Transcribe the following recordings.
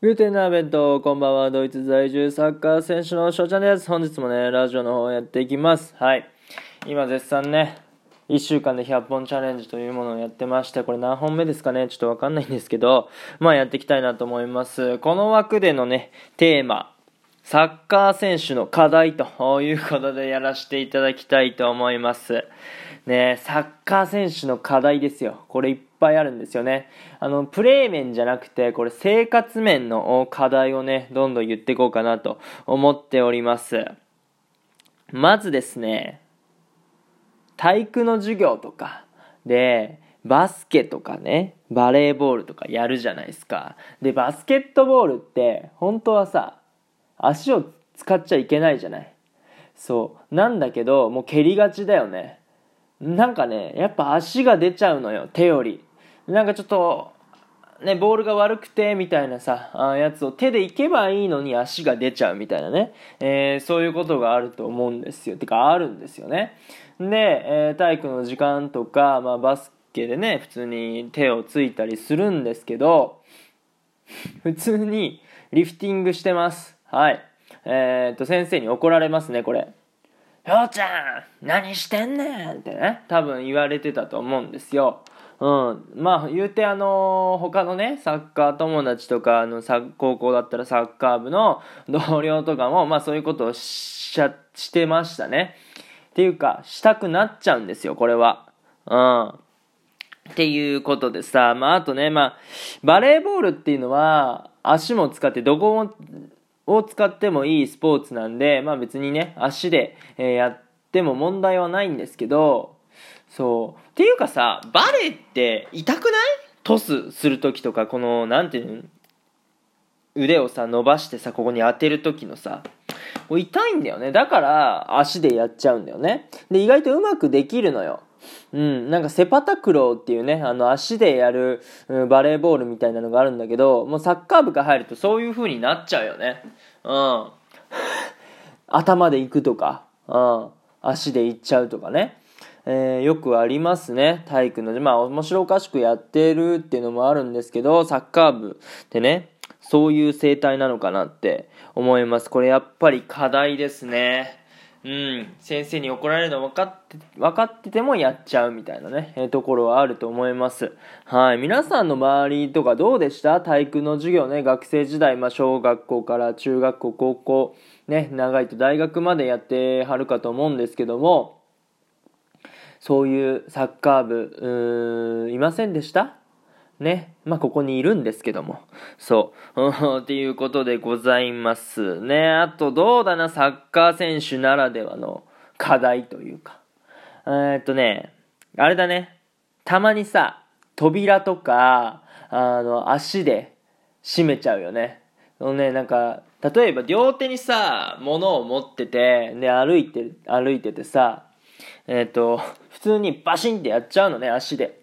グーテンナーベント、こんばんは。ドイツ在住サッカー選手の翔ちゃんです。本日もね、ラジオの方やっていきます。はい。今絶賛ね、1週間で100本チャレンジというものをやってまして、これ何本目ですかね？ちょっとわかんないんですけど、まあやっていきたいなと思います。この枠でのね、テーマ、サッカー選手の課題ということでやらせていただきたいと思います。ねサッカー選手の課題ですよ。これいっぱいあるんですよね。あの、プレー面じゃなくて、これ生活面の課題をね、どんどん言っていこうかなと思っております。まずですね、体育の授業とかで、バスケとかね、バレーボールとかやるじゃないですか。で、バスケットボールって、本当はさ、足を使っちゃいけないじゃない。そう。なんだけど、もう蹴りがちだよね。なんかね、やっぱ足が出ちゃうのよ、手より。なんかちょっと、ね、ボールが悪くて、みたいなさ、あやつを手でいけばいいのに足が出ちゃうみたいなね。えー、そういうことがあると思うんですよ。てか、あるんですよね。で、えー、体育の時間とか、まあ、バスケでね、普通に手をついたりするんですけど、普通にリフティングしてます。はい。えー、っと、先生に怒られますね、これ。ようちゃん何してんねんってね、多分言われてたと思うんですよ。うん。まあ、言うてあのー、他のね、サッカー友達とか、あの、高校だったらサッカー部の同僚とかも、まあそういうことをしちゃ、してましたね。っていうか、したくなっちゃうんですよ、これは。うん。っていうことでさ、まああとね、まあ、バレーボールっていうのは、足も使ってどこもを使ってもいいスポーツなんで、まあ別にね、足で、えやっても問題はないんですけど、そう。っていうかさ、バレーって痛くない？トスする時とか、この、なんていうの？腕をさ、伸ばしてさ、ここに当てる時のさ、痛いんだよね。だから、足でやっちゃうんだよね。で、意外とうまくできるのよ。うん、なんかセパタクローっていうね、あの足でやる、うん、バレーボールみたいなのがあるんだけど、もうサッカー部が入るとそういう風になっちゃうよね。うん。頭で行くとか、うん。足で行っちゃうとかね。えー、よくありますね。体育の。まあ、面白おかしくやってるっていうのもあるんですけど、サッカー部ってね、そういう生態なのかなって思います。これやっぱり課題ですね。うん、先生に怒られるの分かって分かっててもやっちゃうみたいなね、えー、ところはあると思います。はい。皆さんの周りとかどうでした？体育の授業ね、学生時代、まあ、小学校から中学校、高校、ね、長いと大学までやってはるかと思うんですけども、そういうサッカー部、いませんでした？ね。まあ、ここにいるんですけども。そう。っていうことでございますね。あと、どうだな、サッカー選手ならではの課題というか。えー、っとね、あれだね。たまにさ、扉とか、あの、足で閉めちゃうよね。のね、なんか、例えば両手にさ、物を持ってて、で、歩いて、歩いててさ、えっ、と、普通にバシンってやっちゃうのね、足で。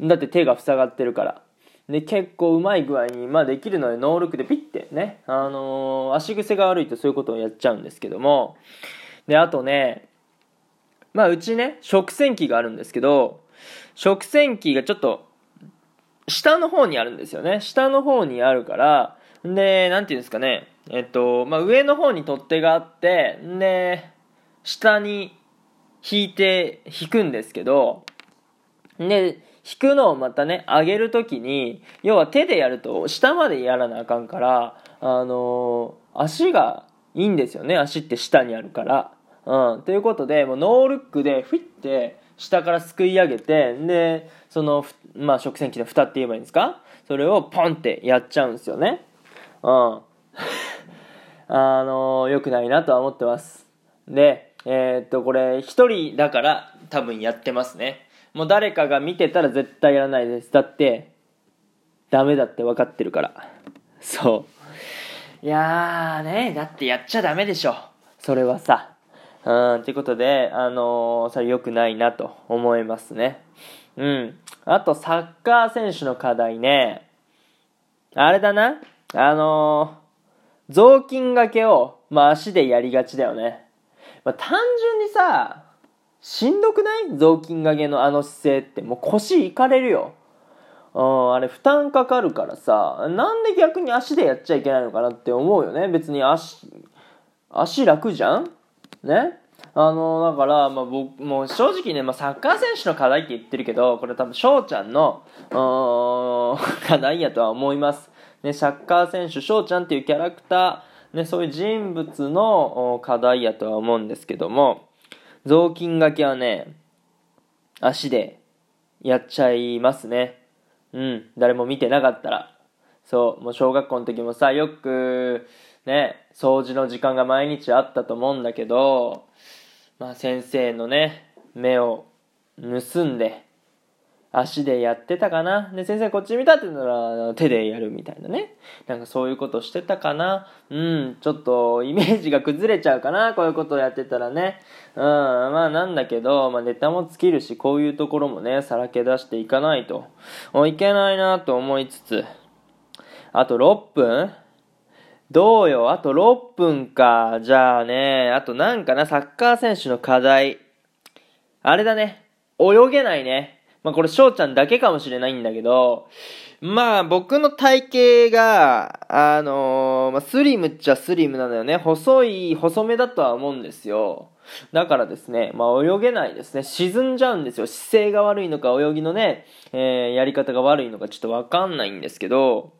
だって手が塞がってるから。で、結構うまい具合に、まあできるのでノールックでピッてね、あのー、足癖が悪いとそういうことをやっちゃうんですけども、で、あとね、まあうちね、食洗機があるんですけど、食洗機がちょっと、下の方にあるんですよね。下の方にあるから、で、なんていうんですかね、えっと、まあ上の方に取っ手があって、で、下に引いて、引くんですけど、で、引くのをまたね、上げるときに、要は手でやると下までやらなあかんから、あのー、足がいいんですよね。足って下にあるから。うん。ということで、もうノールックで、ふいって下からすくい上げて、で、その、まあ、食洗機の蓋って言えばいいんですか？それをポンってやっちゃうんですよね。うん。あのー、良くないなとは思ってます。で、えー、っと、これ、一人だから多分やってますね。もう誰かが見てたら絶対やらないです。だって、ダメだって分かってるから。そう。いやーね、だってやっちゃダメでしょ。それはさ。うん、ってことで、あのー、それ良くないなと思いますね。うん。あと、サッカー選手の課題ね。あれだな。あのー、雑巾掛けを、まあ、足でやりがちだよね。まあ、単純にさ、しんどくない？雑巾がけのあの姿勢って。もう腰いかれるよ。うん、あれ負担かかるからさ、なんで逆に足でやっちゃいけないのかなって思うよね。別に足、足楽じゃん？ね？あの、だから、まあ、僕、もう正直ね、まあ、サッカー選手の課題って言ってるけど、これ多分翔ちゃんの、課題やとは思います。ね、サッカー選手、翔ちゃんっていうキャラクター、ね、そういう人物の課題やとは思うんですけども、雑巾がけはね、足でやっちゃいますね。うん、誰も見てなかったら。そう、もう小学校の時もさ、よく、ね、掃除の時間が毎日あったと思うんだけど、まあ先生のね、目を盗んで、足でやってたかな？で、先生こっち見たって言ったら手でやるみたいなね。なんかそういうことしてたかな？うん、ちょっとイメージが崩れちゃうかな？こういうことをやってたらね。うん、まあなんだけど、まあネタも尽きるし、こういうところもね、さらけ出していかないともういけないなと思いつつ、あと6分？どうよ？あと6分か。じゃあね、あとなんかな、サッカー選手の課題。あれだね。泳げないね。まあこれ翔ちゃんだけかもしれないんだけど、まあ僕の体型が、あのー、まあ、スリムっちゃスリムなのよね。細い、細めだとは思うんですよ。だからですね、まあ泳げないですね。沈んじゃうんですよ。姿勢が悪いのか、泳ぎのね、えー、やり方が悪いのかちょっとわかんないんですけど、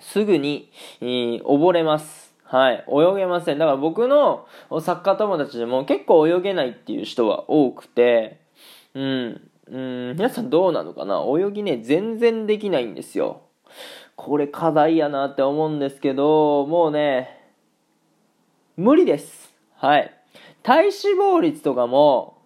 すぐに、えー、溺れます。はい。泳げません。だから僕のサッカー友達でも結構泳げないっていう人は多くて、うん。うん、皆さんどうなのかな？泳ぎね、全然できないんですよ。これ課題やなって思うんですけど、もうね、無理です。はい。体脂肪率とかも、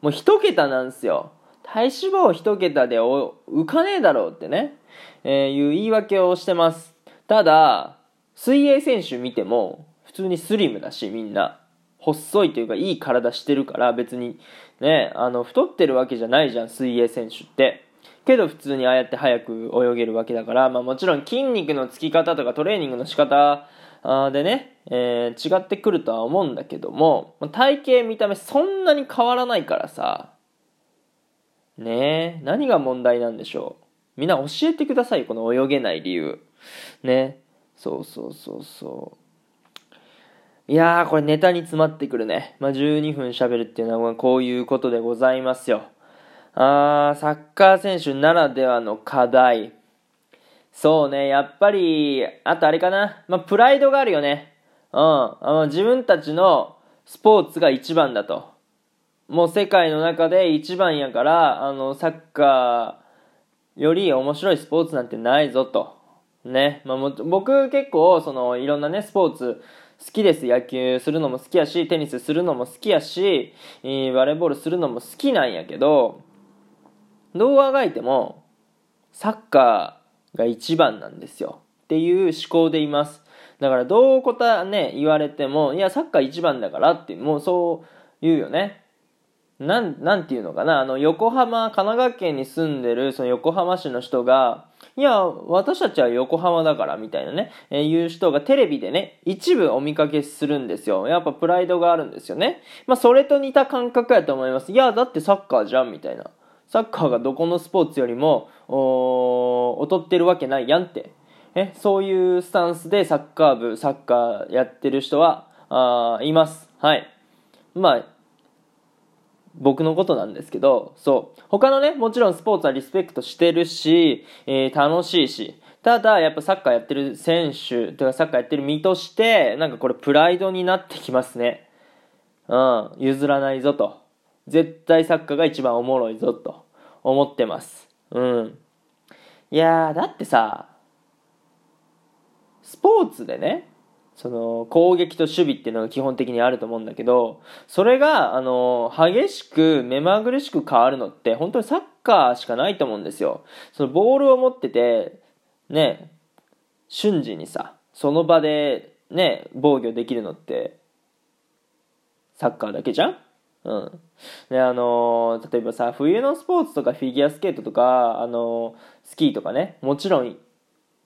もう一桁なんですよ。体脂肪一桁で浮かねえだろうってね、えー、いう言い訳をしてます。ただ、水泳選手見ても、普通にスリムだし、みんな。細いというかいい体してるから別にね、あの太ってるわけじゃないじゃん水泳選手って。けど普通にああやって早く泳げるわけだから、まあ、もちろん筋肉のつき方とかトレーニングの仕方でね、えー、違ってくるとは思うんだけども体型見た目そんなに変わらないからさねえ何が問題なんでしょう。みんな教えてくださいこの泳げない理由。ねそうそうそうそう。いやー、これネタに詰まってくるね。まあ、12分喋るっていうのはこういうことでございますよ。あー、サッカー選手ならではの課題。そうね、やっぱり、あとあれかな。まあ、プライドがあるよね。うん。あの自分たちのスポーツが一番だと。もう世界の中で一番やから、あの、サッカーより面白いスポーツなんてないぞと。ね。まあ、僕結構、その、いろんなね、スポーツ、好きです。野球するのも好きやし、テニスするのも好きやし、バレーボールするのも好きなんやけど、どうあがいても、サッカーが一番なんですよ。っていう思考でいます。だからどう答えね、言われても、いや、サッカー一番だからって、もうそう言うよね。なん、なんていうのかな、あの、横浜、神奈川県に住んでる、その横浜市の人が、いや、私たちは横浜だからみたいなね、えー、いう人がテレビでね、一部お見かけするんですよ。やっぱプライドがあるんですよね。まあ、それと似た感覚やと思います。いや、だってサッカーじゃんみたいな。サッカーがどこのスポーツよりも、お劣ってるわけないやんって。え、そういうスタンスでサッカー部、サッカーやってる人は、あいます。はい。まあ、僕のことなんですけど、そう。他のね、もちろんスポーツはリスペクトしてるし、えー、楽しいし、ただ、やっぱサッカーやってる選手、とかサッカーやってる身として、なんかこれプライドになってきますね。うん、譲らないぞと。絶対サッカーが一番おもろいぞと思ってます。うん。いやー、だってさ、スポーツでね、その攻撃と守備っていうのが基本的にあると思うんだけどそれがあの激しく目まぐるしく変わるのって本当にサッカーしかないと思うんですよそのボールを持っててね瞬時にさその場でね防御できるのってサッカーだけじゃん？うん。で、あの例えばさ、冬のスポーツとかフィギュアスケートとか、あのスキーとかね、もちろん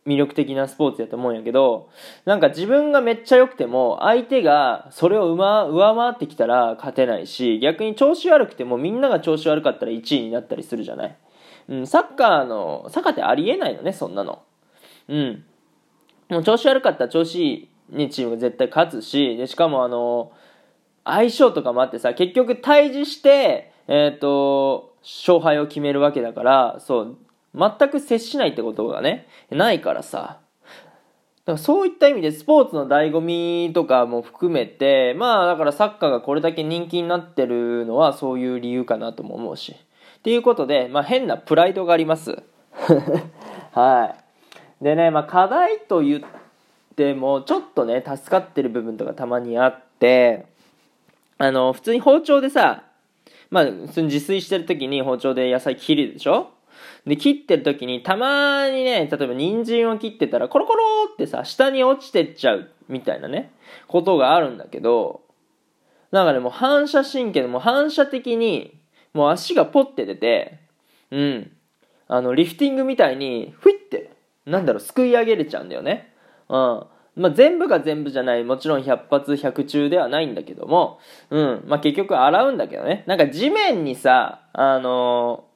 魅力的なスポーツやと思うんやけど、なんか自分がめっちゃ良くても、相手がそれを上回ってきたら勝てないし、逆に調子悪くてもみんなが調子悪かったら1位になったりするじゃない？うん、サッカーの、サッカーってありえないのね、そんなの。うん。もう調子悪かったら調子いい、ね、チームが絶対勝つし、でしかもあの、相性とかもあってさ、結局対峙して、えっ、ー、と、勝敗を決めるわけだから、そう、全く接しないってことがね、ないからさ、だからそういった意味でスポーツの醍醐味とかも含めて、まあだからサッカーがこれだけ人気になってるのはそういう理由かなとも思うし。っていうことで、まあ変なプライドがあります。はい。でね、まあ課題と言ってもちょっとね、助かってる部分とかたまにあって、あの、普通に包丁でさ、まあ自炊してる時に包丁で野菜切るでしょ？で、切ってる時に、たまにね、例えば人参を切ってたら、コロコロってさ、下に落ちてっちゃう、みたいなね、ことがあるんだけど、なんかね、もう反射神経で、も反射的に、もう足がポッて出て、うん。あの、リフティングみたいに、ふいって、なんだろう、すくい上げれちゃうんだよね。うん。まあ、全部が全部じゃない。もちろん100発100中ではないんだけども、うん。まあ、結局洗うんだけどね。なんか地面にさ、あのー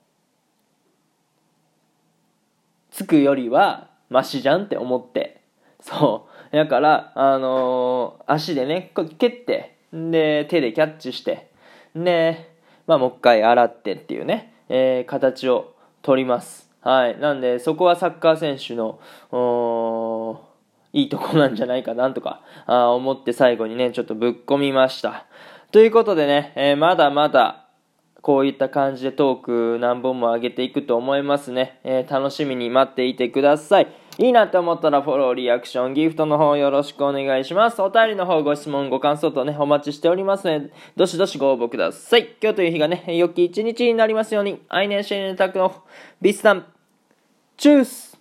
つくよりはマシじゃんって思って。そう。だからあのー、足でね蹴ってで手でキャッチしてでまあもう一回洗ってっていうね、えー、形を取ります。はい。なんでそこはサッカー選手のいいとこなんじゃないかなとかあ思って最後にねちょっとぶっ込みました。ということでね、えー、まだまだこういった感じでトーク何本も上げていくと思いますね。えー、楽しみに待っていてください。いいなと思ったらフォロー、リアクション、ギフトの方よろしくお願いします。お便りの方ご質問、ご感想とね、お待ちしておりますので、どしどしご応募ください。今日という日がね、良き一日になりますように、アイネンシェネタクのビスタン、チュース